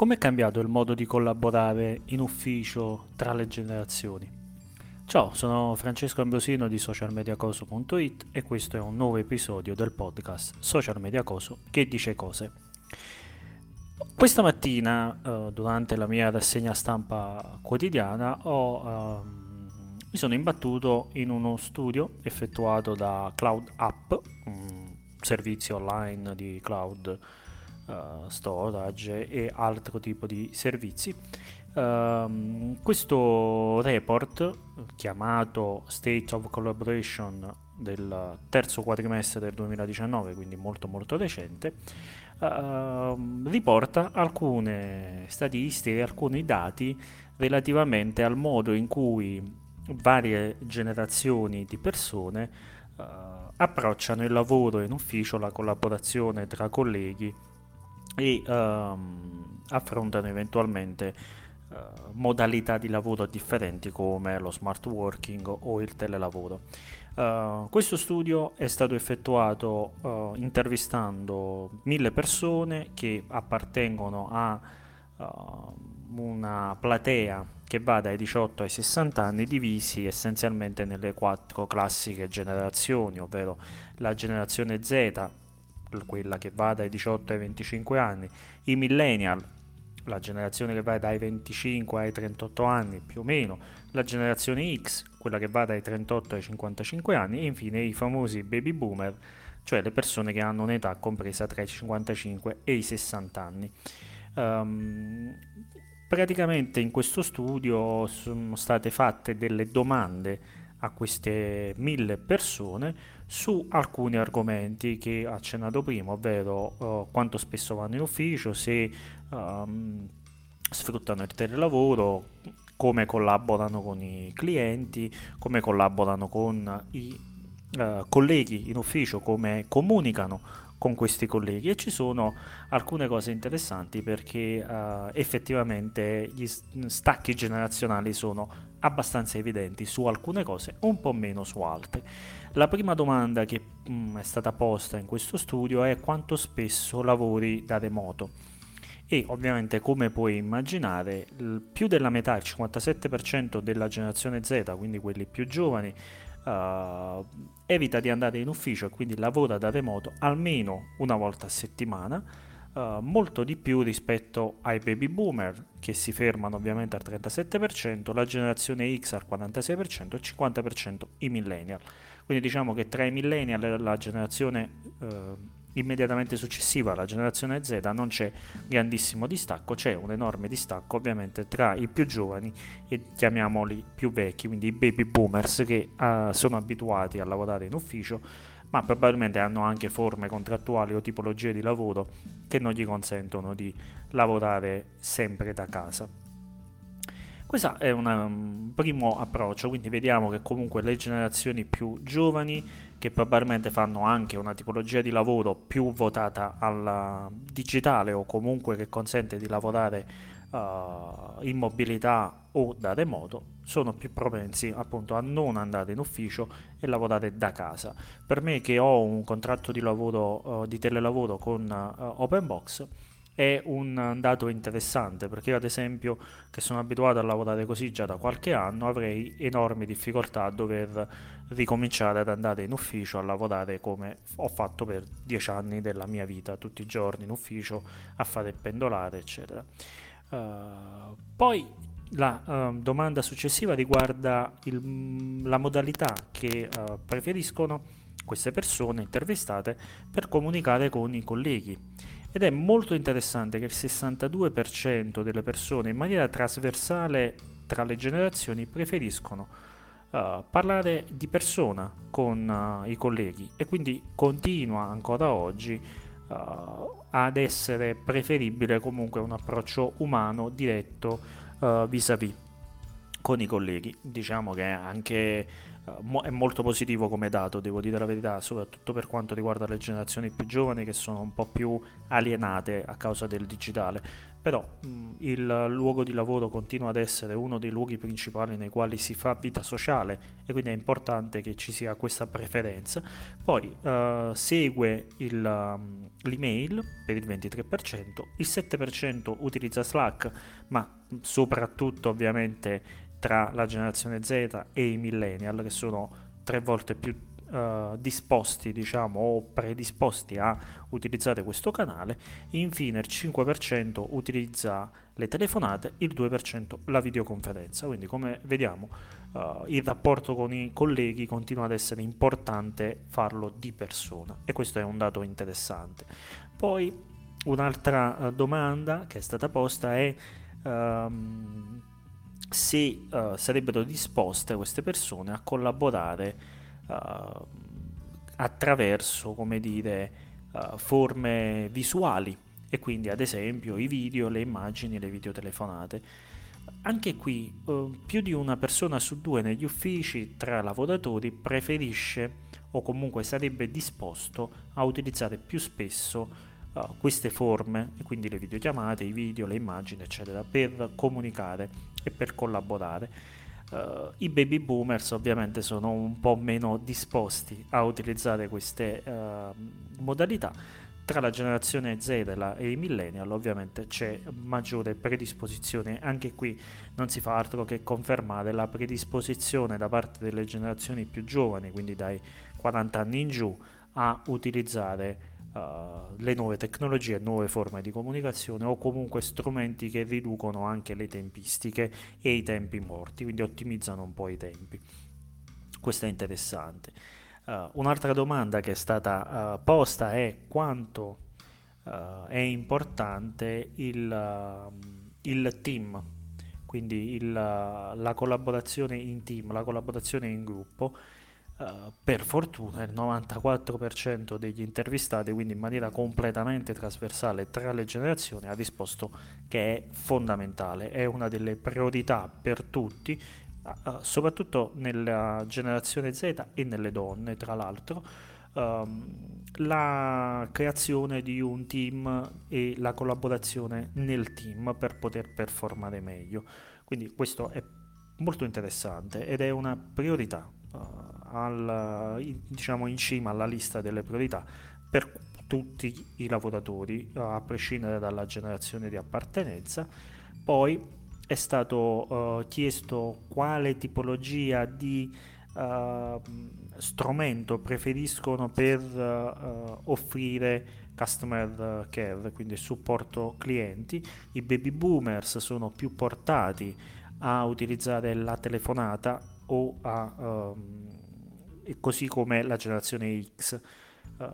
Come è cambiato il modo di collaborare in ufficio tra le generazioni? Ciao, sono Francesco Ambrosino di socialmediacoso.it e questo è un nuovo episodio del podcast Social Media Coso che dice cose. Questa mattina, eh, durante la mia rassegna stampa quotidiana, ho, eh, mi sono imbattuto in uno studio effettuato da Cloud App, un servizio online di cloud uh, storage e altro tipo di servizi. Uh, questo report chiamato State of Collaboration del terzo quadrimestre del 2019, quindi molto molto recente, uh, riporta alcune statistiche, alcuni dati relativamente al modo in cui varie generazioni di persone uh, approcciano il lavoro in ufficio, la collaborazione tra colleghi e um, affrontano eventualmente uh, modalità di lavoro differenti come lo smart working o il telelavoro. Uh, questo studio è stato effettuato uh, intervistando mille persone che appartengono a una platea che va dai 18 ai 60 anni divisi essenzialmente nelle quattro classiche generazioni, ovvero la generazione Z quella che va dai 18 ai 25 anni, i millennial, la generazione che va dai 25 ai 38 anni più o meno, la generazione X, quella che va dai 38 ai 55 anni. E infine i famosi baby boomer, cioè le persone che hanno un'età compresa tra i 55 e i 60 anni. Um, praticamente in questo studio sono state fatte delle domande a queste mille persone su alcuni argomenti che ho accennato prima, ovvero uh, quanto spesso vanno in ufficio, se um, sfruttano il telelavoro, come collaborano con i clienti, come collaborano con i uh, colleghi in ufficio, come comunicano con questi colleghi. E ci sono alcune cose interessanti perché uh, effettivamente gli stacchi generazionali sono abbastanza evidenti su alcune cose, un po' meno su altre. La prima domanda che mh, mm, è stata posta in questo studio è quanto spesso lavori da remoto e ovviamente come puoi immaginare più della metà, il 57% della generazione Z, quindi quelli più giovani, uh, evita di andare in ufficio e quindi lavora da remoto almeno una volta a settimana, uh, molto di più rispetto ai baby boomer che si fermano ovviamente al 37%, la generazione X al 46% e il 50% i millennial. Quindi diciamo che tra i millennial e la generazione uh, immediatamente successiva alla generazione Z non c'è grandissimo distacco, c'è un enorme distacco ovviamente tra i più giovani e chiamiamoli più vecchi, quindi i baby boomers che uh, sono abituati a lavorare in ufficio, ma probabilmente hanno anche forme contrattuali o tipologie di lavoro che non gli consentono di lavorare sempre da casa. Questo è un um, primo approccio, quindi vediamo che comunque le generazioni più giovani che probabilmente fanno anche una tipologia di lavoro più votata al digitale o comunque che consente di lavorare uh, in mobilità o da remoto, sono più propensi appunto a non andare in ufficio e lavorare da casa. Per me che ho un contratto di lavoro uh, di telelavoro con uh, Openbox è un dato interessante perché io ad esempio che sono abituato a lavorare così già da qualche anno avrei enormi difficoltà a dover ricominciare ad andare in ufficio a lavorare come ho fatto per dieci anni della mia vita tutti i giorni in ufficio a fare pendolare eccetera uh, poi la uh, domanda successiva riguarda il, la modalità che uh, preferiscono queste persone intervistate per comunicare con i colleghi. Ed è molto interessante che il 62% delle persone in maniera trasversale tra le generazioni preferiscono uh, parlare di persona con uh, i colleghi. E quindi continua ancora oggi ad essere preferibile comunque un approccio umano diretto vis-à-vis con i colleghi. Diciamo che anche uh, è molto positivo come dato, devo dire la verità, soprattutto per quanto riguarda le generazioni più giovani che sono un po' più alienate a causa del digitale. Però il luogo di lavoro continua ad essere uno dei luoghi principali nei quali si fa vita sociale e quindi è importante che ci sia questa preferenza. Poi uh, segue il, l'email per il 23%, il 7% utilizza Slack, ma soprattutto ovviamente tra la generazione Z e i millennial che sono tre volte più uh, disposti diciamo o predisposti a utilizzare questo canale. Infine il 5% utilizza le telefonate il 2% la videoconferenza. Quindi come vediamo uh, il rapporto con i colleghi continua ad essere importante farlo di persona. E questo è un dato interessante. Poi un'altra uh, domanda che è stata posta è um, se uh, sarebbero disposte queste persone a collaborare uh, attraverso, come dire, uh, forme visuali e quindi ad esempio i video, le immagini, le videotelefonate. Anche qui più di una persona su due negli uffici tra lavoratori preferisce o comunque sarebbe disposto a utilizzare più spesso queste forme, quindi le videochiamate, i video, le immagini, eccetera, per comunicare e per collaborare. Uh, I baby boomers ovviamente sono un po' meno disposti a utilizzare queste uh, modalità. Tra la generazione Z e, la, e i millennial ovviamente c'è maggiore predisposizione, anche qui non si fa altro che confermare la predisposizione da parte delle generazioni più giovani, quindi dai 40 anni in giù, a utilizzare uh, le nuove tecnologie, nuove forme di comunicazione o comunque strumenti che riducono anche le tempistiche e i tempi morti, quindi ottimizzano un po' i tempi. Questo è interessante. Uh, un'altra domanda che è stata uh, posta è quanto è importante il, il team, quindi il, la collaborazione in team, la collaborazione in gruppo Uh, per fortuna il 94% degli intervistati, quindi in maniera completamente trasversale tra le generazioni, ha risposto che è fondamentale, è una delle priorità per tutti, uh, soprattutto nella generazione Z e nelle donne, tra l'altro. Um, la creazione di un team e la collaborazione nel team per poter performare meglio. Quindi questo è molto interessante ed è una priorità uh, al, diciamo in cima alla lista delle priorità per tutti i lavoratori, a prescindere dalla generazione di appartenenza. Poi è stato uh, chiesto quale tipologia di uh, strumento preferiscono per uh, offrire customer care, quindi supporto clienti. I baby boomers sono più portati a utilizzare la telefonata o a um, così come la generazione X. Uh,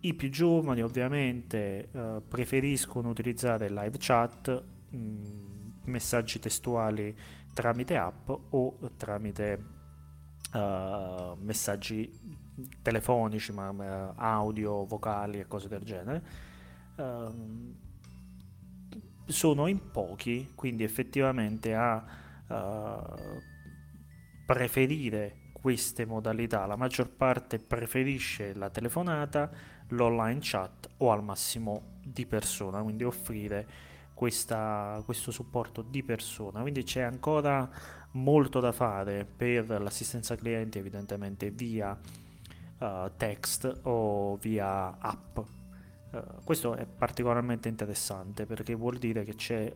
I più giovani ovviamente uh, preferiscono utilizzare live chat, mh, mm, messaggi testuali tramite app o tramite uh, messaggi telefonici, ma, audio, vocali e cose del genere. Ehm, sono in pochi, quindi effettivamente a preferire queste modalità. La maggior parte preferisce la telefonata, l'online chat o al massimo di persona, quindi offrire questa, questo supporto di persona. Quindi c'è ancora molto da fare per l'assistenza clienti, evidentemente via uh, text o via app. Uh, questo è particolarmente interessante perché vuol dire che c'è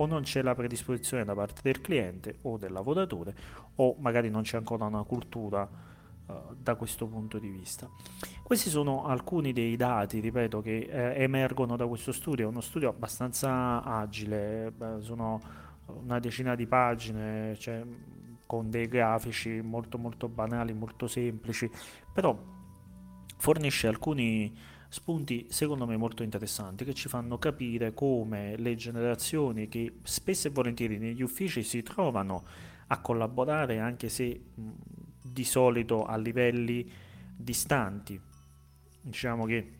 o non c'è la predisposizione da parte del cliente o del lavoratore o magari non c'è ancora una cultura uh, da questo punto di vista. Questi sono alcuni dei dati, ripeto, che eh, emergono da questo studio, è uno studio abbastanza agile, sono una decina di pagine, cioè, con dei grafici molto molto banali, molto semplici, però fornisce alcuni spunti secondo me molto interessanti che ci fanno capire come le generazioni che spesso e volentieri negli uffici si trovano a collaborare anche se di solito a livelli distanti. Diciamo che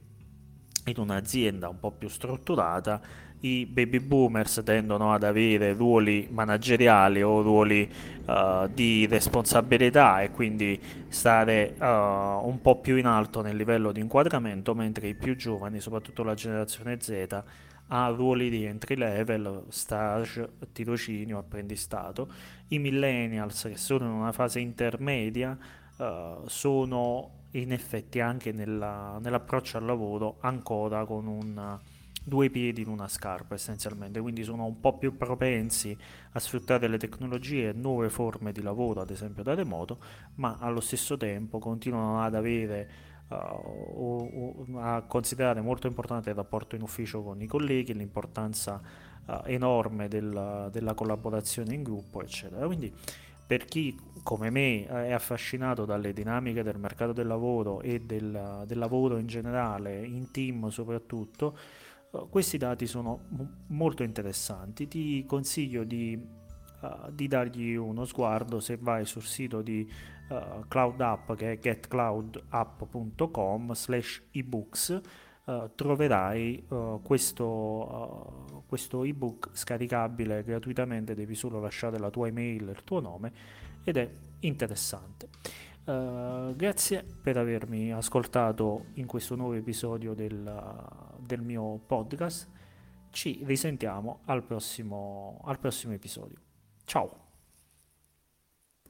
in un'azienda un po' più strutturata i baby boomers tendono ad avere ruoli manageriali o ruoli uh, di responsabilità e quindi stare uh, un po' più in alto nel livello di inquadramento, mentre i più giovani, soprattutto la generazione Z, ha ruoli di entry level, stage, tirocinio, apprendistato. I millennials che sono in una fase intermedia uh, sono in effetti anche nella, nell'approccio al lavoro ancora con un due piedi in una scarpa essenzialmente, quindi sono un po' più propensi a sfruttare le tecnologie e nuove forme di lavoro, ad esempio da remoto, ma allo stesso tempo continuano ad avere uh, a considerare molto importante il rapporto in ufficio con i colleghi, l'importanza uh, enorme del, della collaborazione in gruppo, eccetera. Quindi per chi come me è affascinato dalle dinamiche del mercato del lavoro e del, del lavoro in generale, in team soprattutto, questi dati sono molto interessanti. Ti consiglio di, uh, di, dargli uno sguardo se vai sul sito di uh, Cloud App che è getcloudapp.com slash ebooks. Uh, troverai questo, questo ebook scaricabile gratuitamente, devi solo lasciare la tua email il tuo nome ed è interessante. Grazie per avermi ascoltato in questo nuovo episodio del, del mio podcast. Ci risentiamo al prossimo, al prossimo episodio. Ciao!